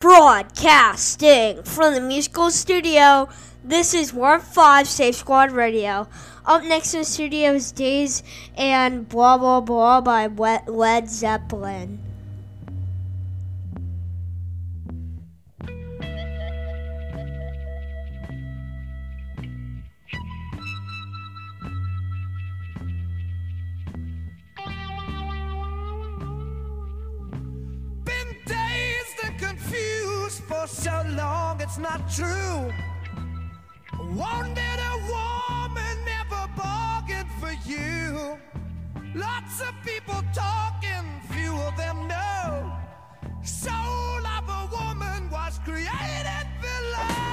Broadcasting from the musical studio, this is Warp 5 Safe Squad Radio. Up next in the studio is Dazed and Blah Blah Blah by Led Zeppelin. So long, it's not true. Wanted a woman, never bargained for you. Lots of people talking, few of them know. Soul of a woman was created below.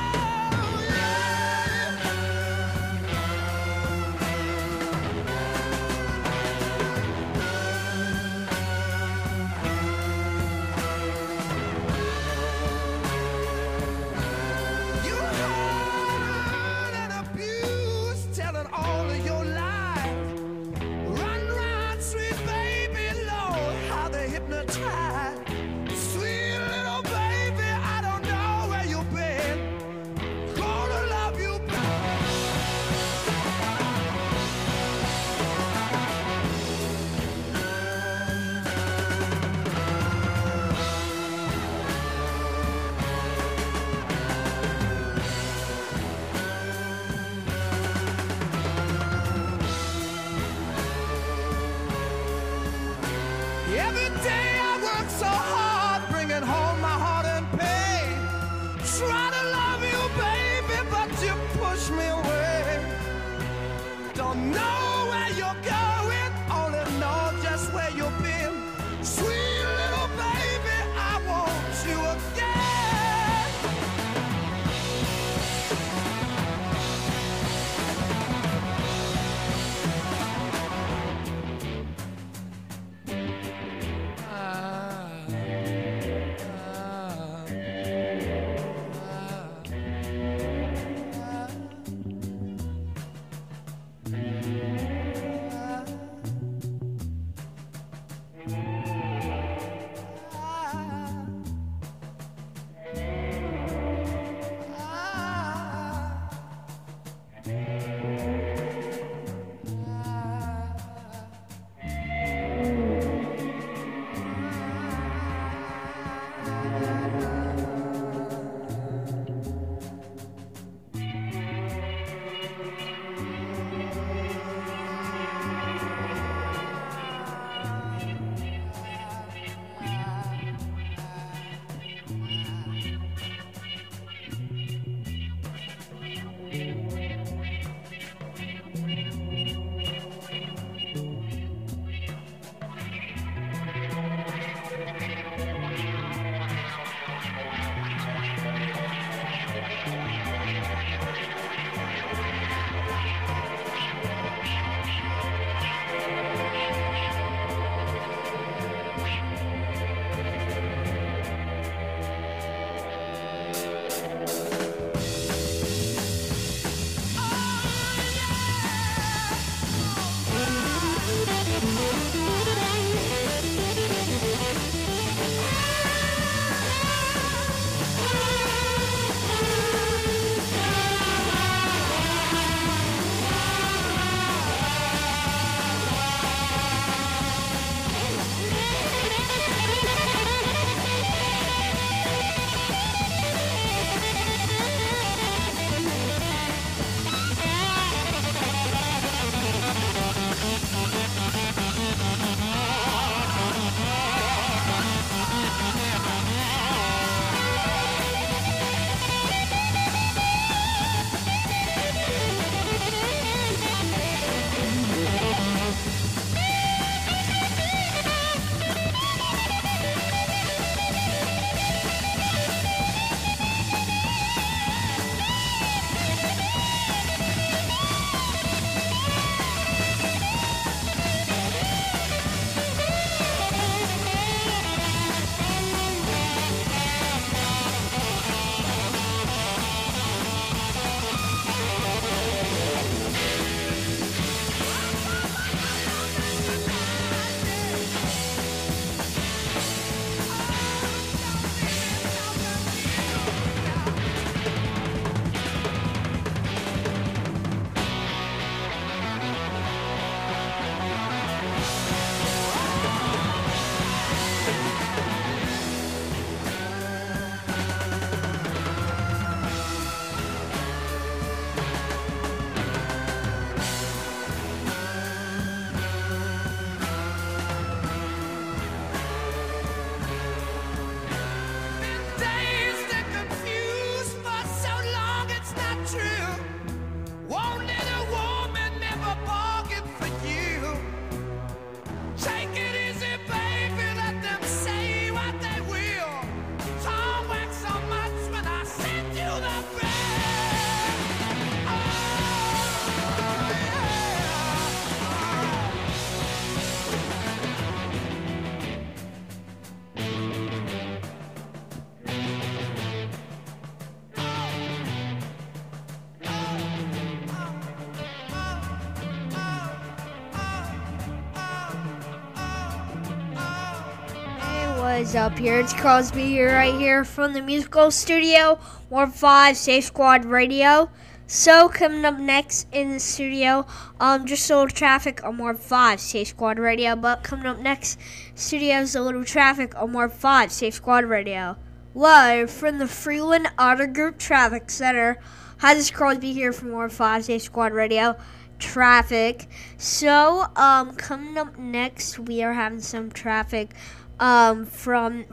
Is up here? It's Crosby here, right here from the musical studio, Warp 5 Safe Squad Radio. So, coming up next in the studio, um, just a little traffic on Warp 5 Safe Squad Radio. But coming up next, studio is a little traffic on Warp 5 Safe Squad Radio. Live from the Freeland Auto Group Traffic Center. Hi, this is Crosby here from Warp 5 Safe Squad Radio traffic. So, um, coming up next, we are having some traffic um, from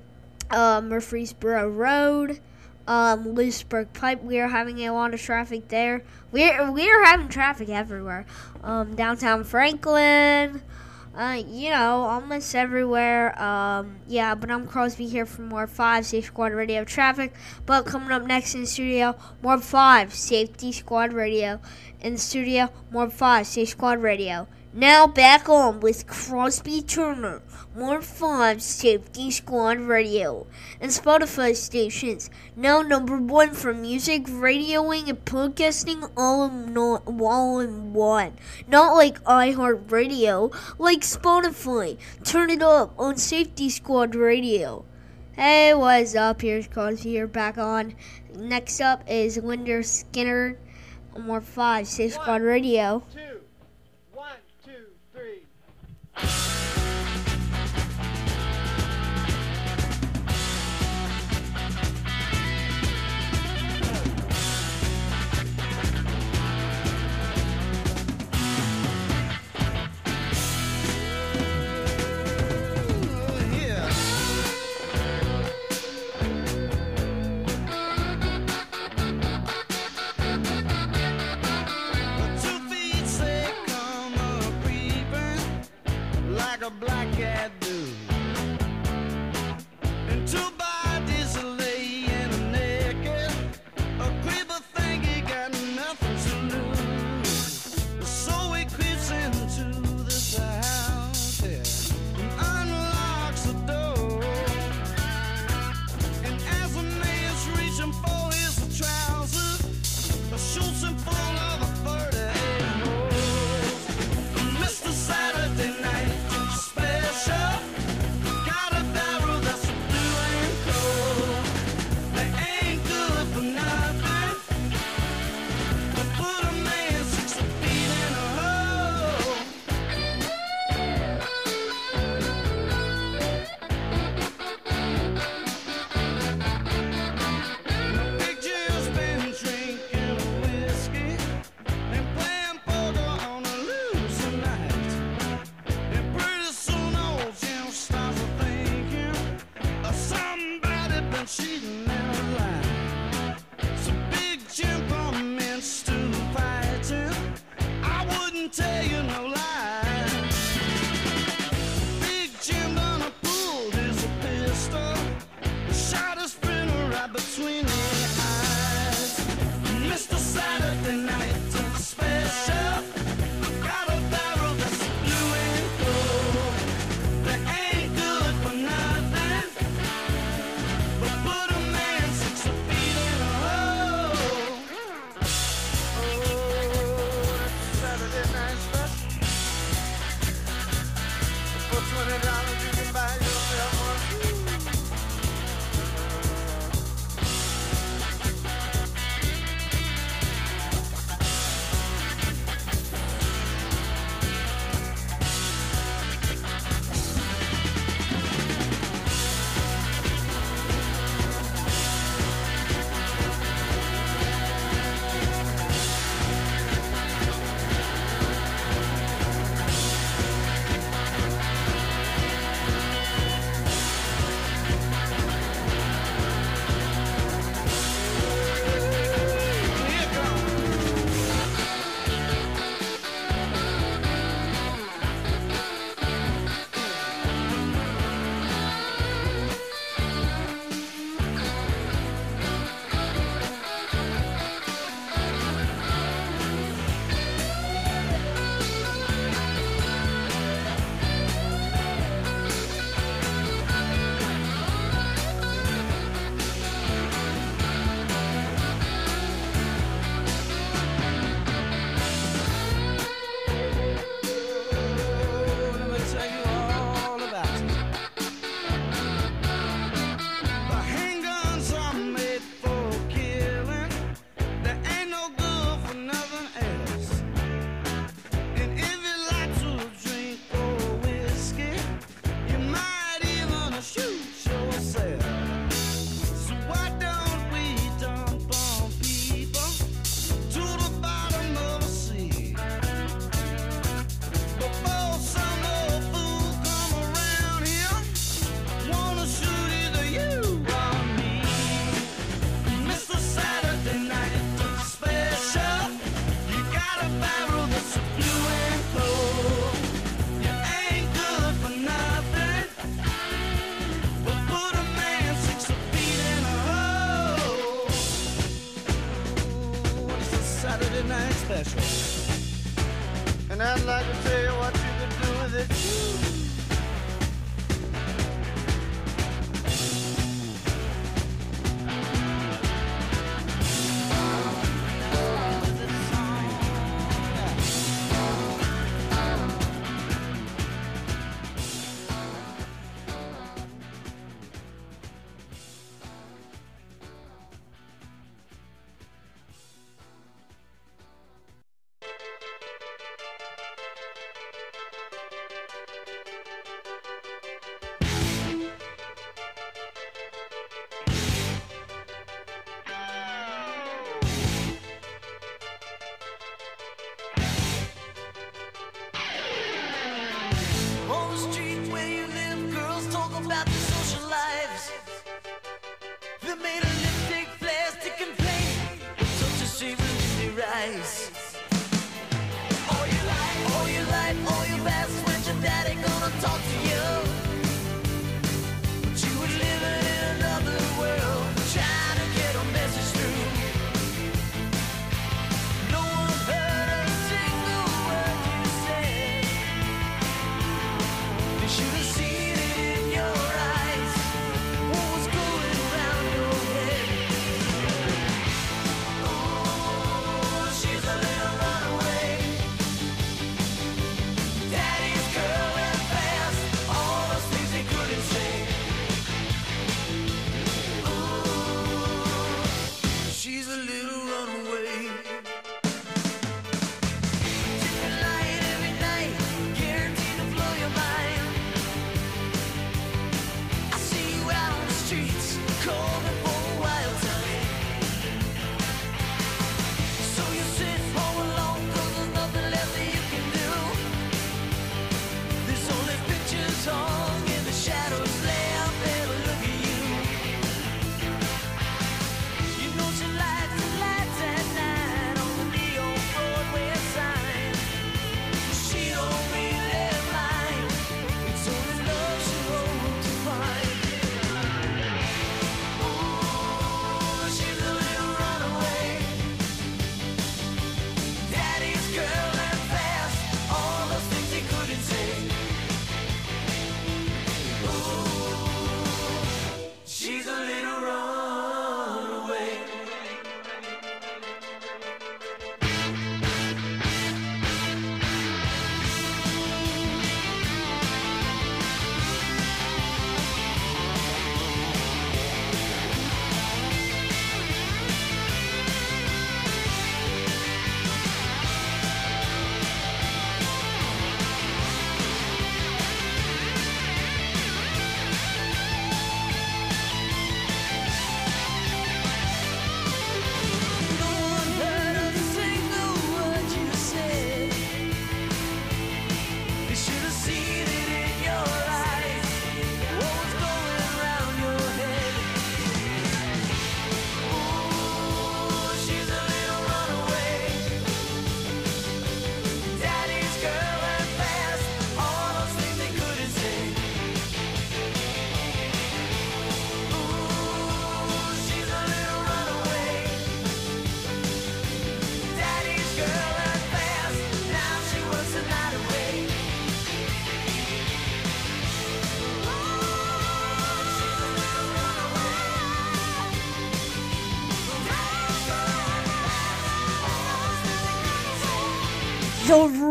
uh, Murfreesboro Road, um, Lewisburg Pike. We are having a lot of traffic there. We're we are having traffic everywhere. Um, downtown Franklin. Uh, you know, almost everywhere. Um, yeah, but I'm Crosby here for more 5 Safe Squad Radio traffic. But coming up next in studio, more 5 Safety Squad Radio. In studio, more 5 Safe Squad Radio. Now back on with Crosby Turner, more 5 Safety Squad Radio, and Spotify stations. Now number one for music, radioing, and podcasting all in, not, all in one. Not like iHeartRadio, like Spotify. Turn it up on Safety Squad Radio. Hey, what's up? Here's Crosby here back on. Next up is Lynyrd Skynyrd, more 5 Safety Squad Radio. Two. A black cat about their social lives. They made a lipstick plastic, and paint. but such a saving in their eyes. All your life, all your life, all your past, When your daddy gonna talk to you?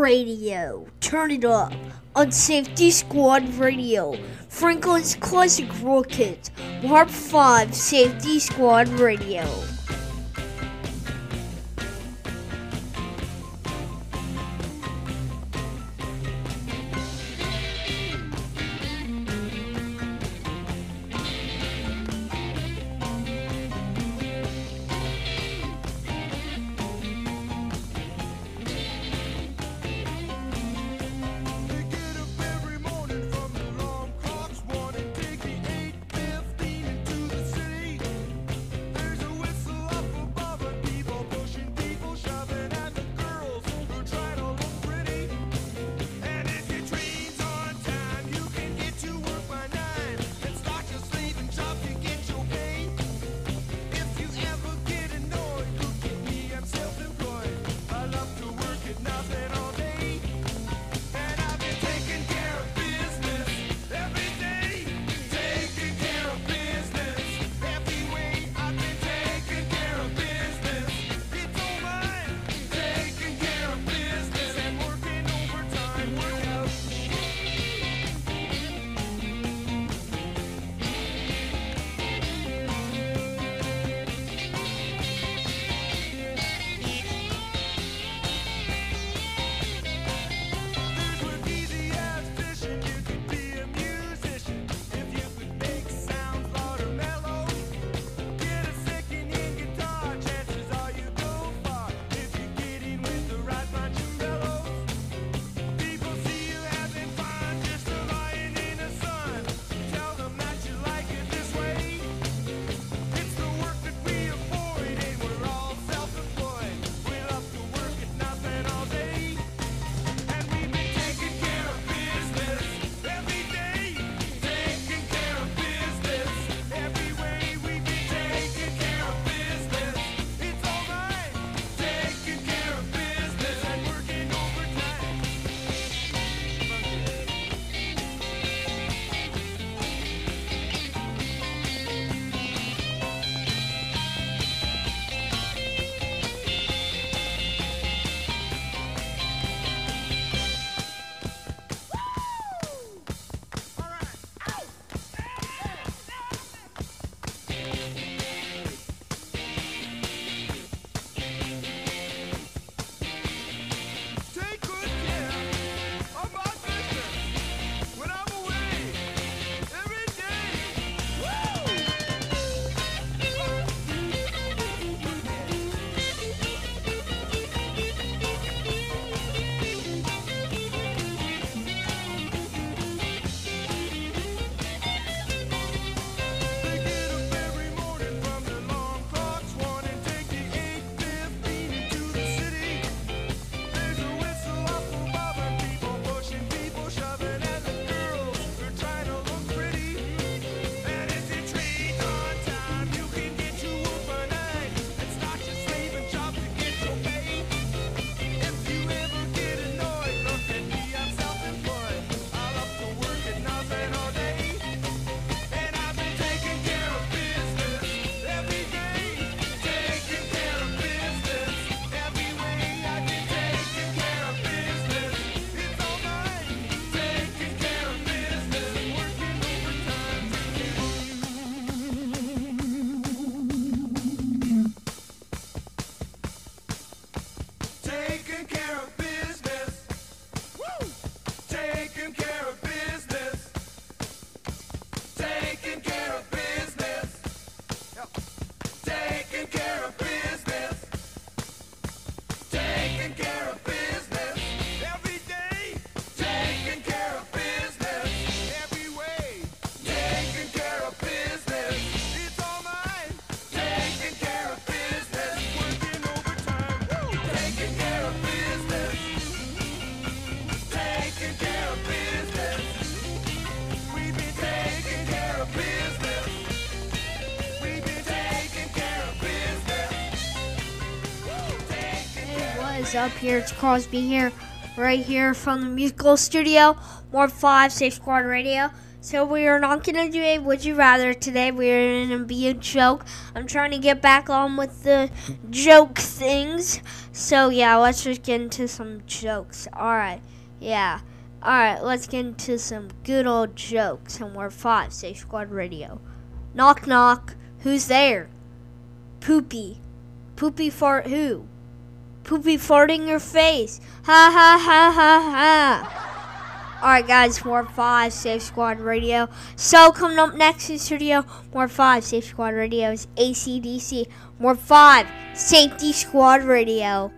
radio. Turn it up on Safety Squad Radio. Franklin's Classic Rocket. Warp 5 Safety Squad Radio. Up here? It's Crosby here, right here from the musical studio, More 5 Safe Squad Radio. So we are not going to do a Would You Rather today. We're going to be a joke. I'm trying to get back on with the joke things. So yeah, let's just get into some jokes. Alright, yeah. Alright, let's get into some good old jokes on More 5 Safe Squad Radio. Knock knock. Who's there? Poopy. Poopy fart who? Poopy farting your face. Ha ha ha ha ha. Alright guys, more 5 Safe Squad Radio. So coming up next in studio, more 5 Safe Squad Radio is ACDC. More 5 Safety Squad Radio.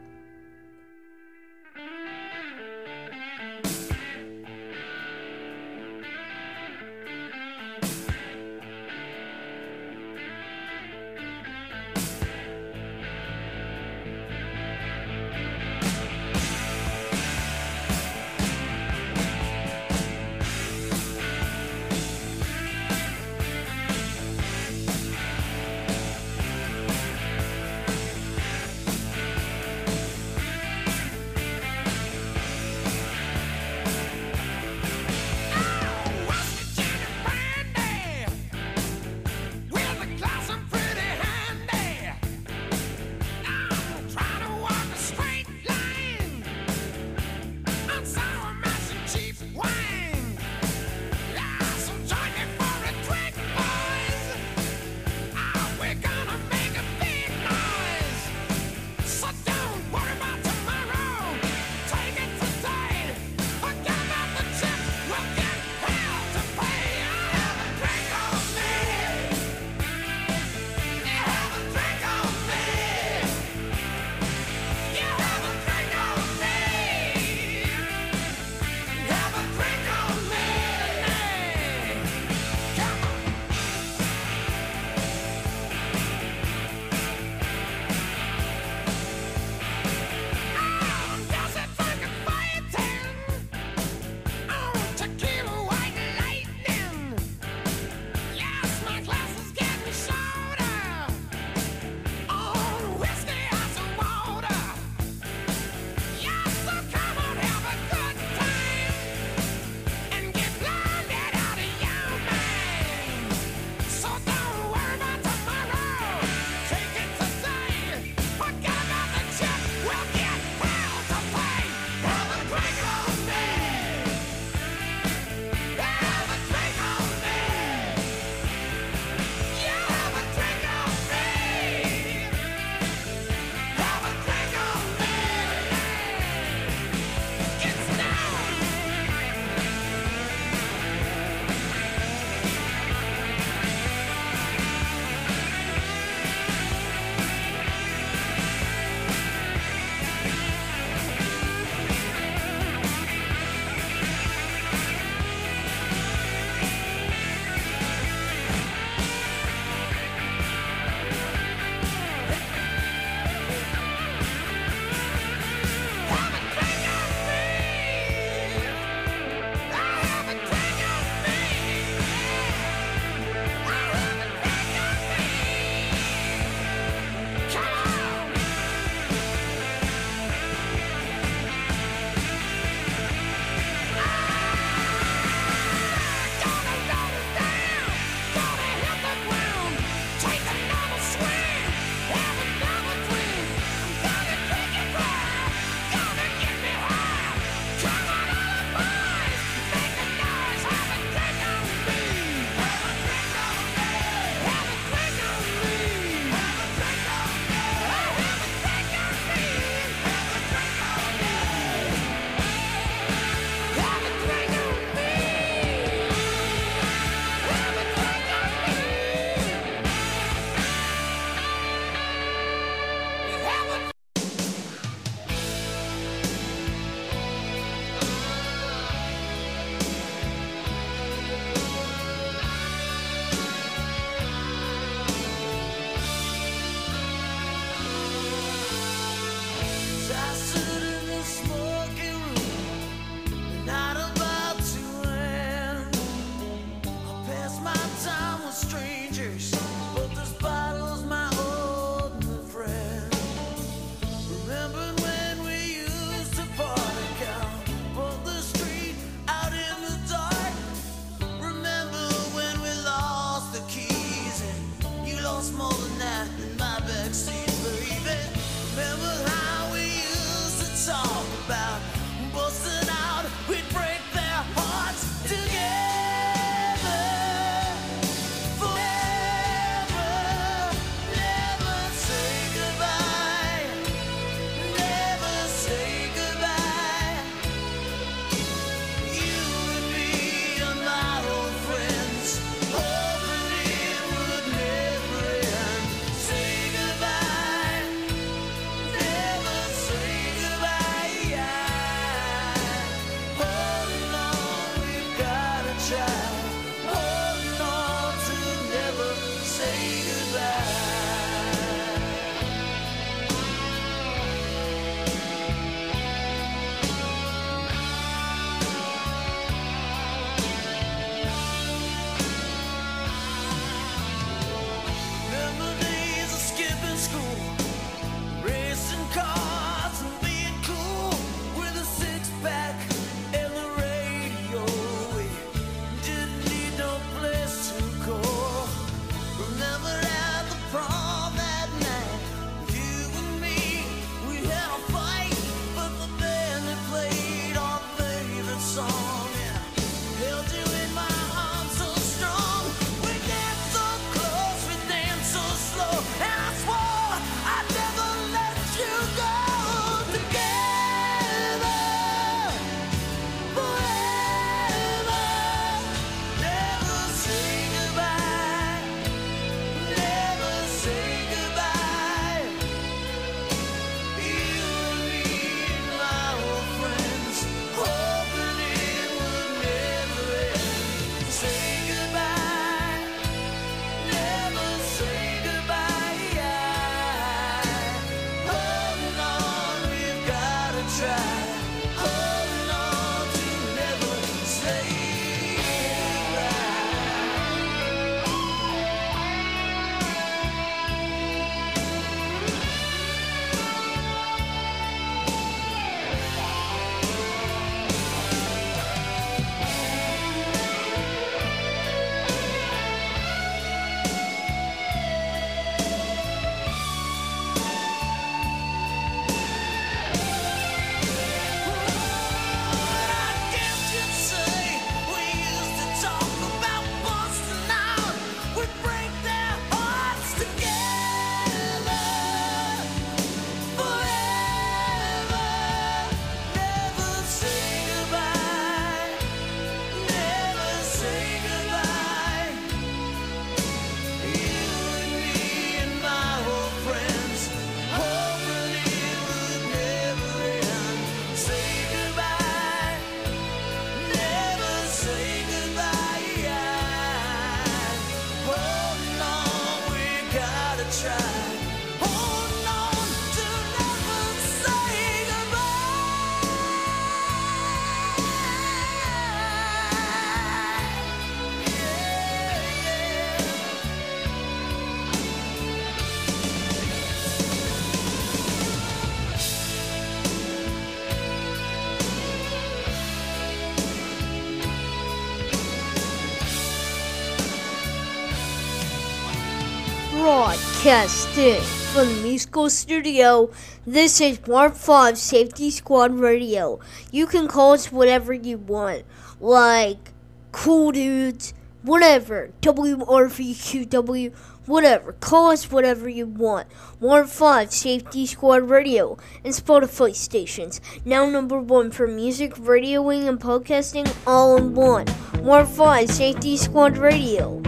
Broadcasting from musical studio, this is Warp 5 Safety Squad Radio. You can call us whatever you want, like cool dudes, whatever, WRVQW, whatever. Call us whatever you want. Warp 5 Safety Squad Radio and Spotify stations. Now number one for music, radioing, and podcasting all in one. Warp 5 Safety Squad Radio.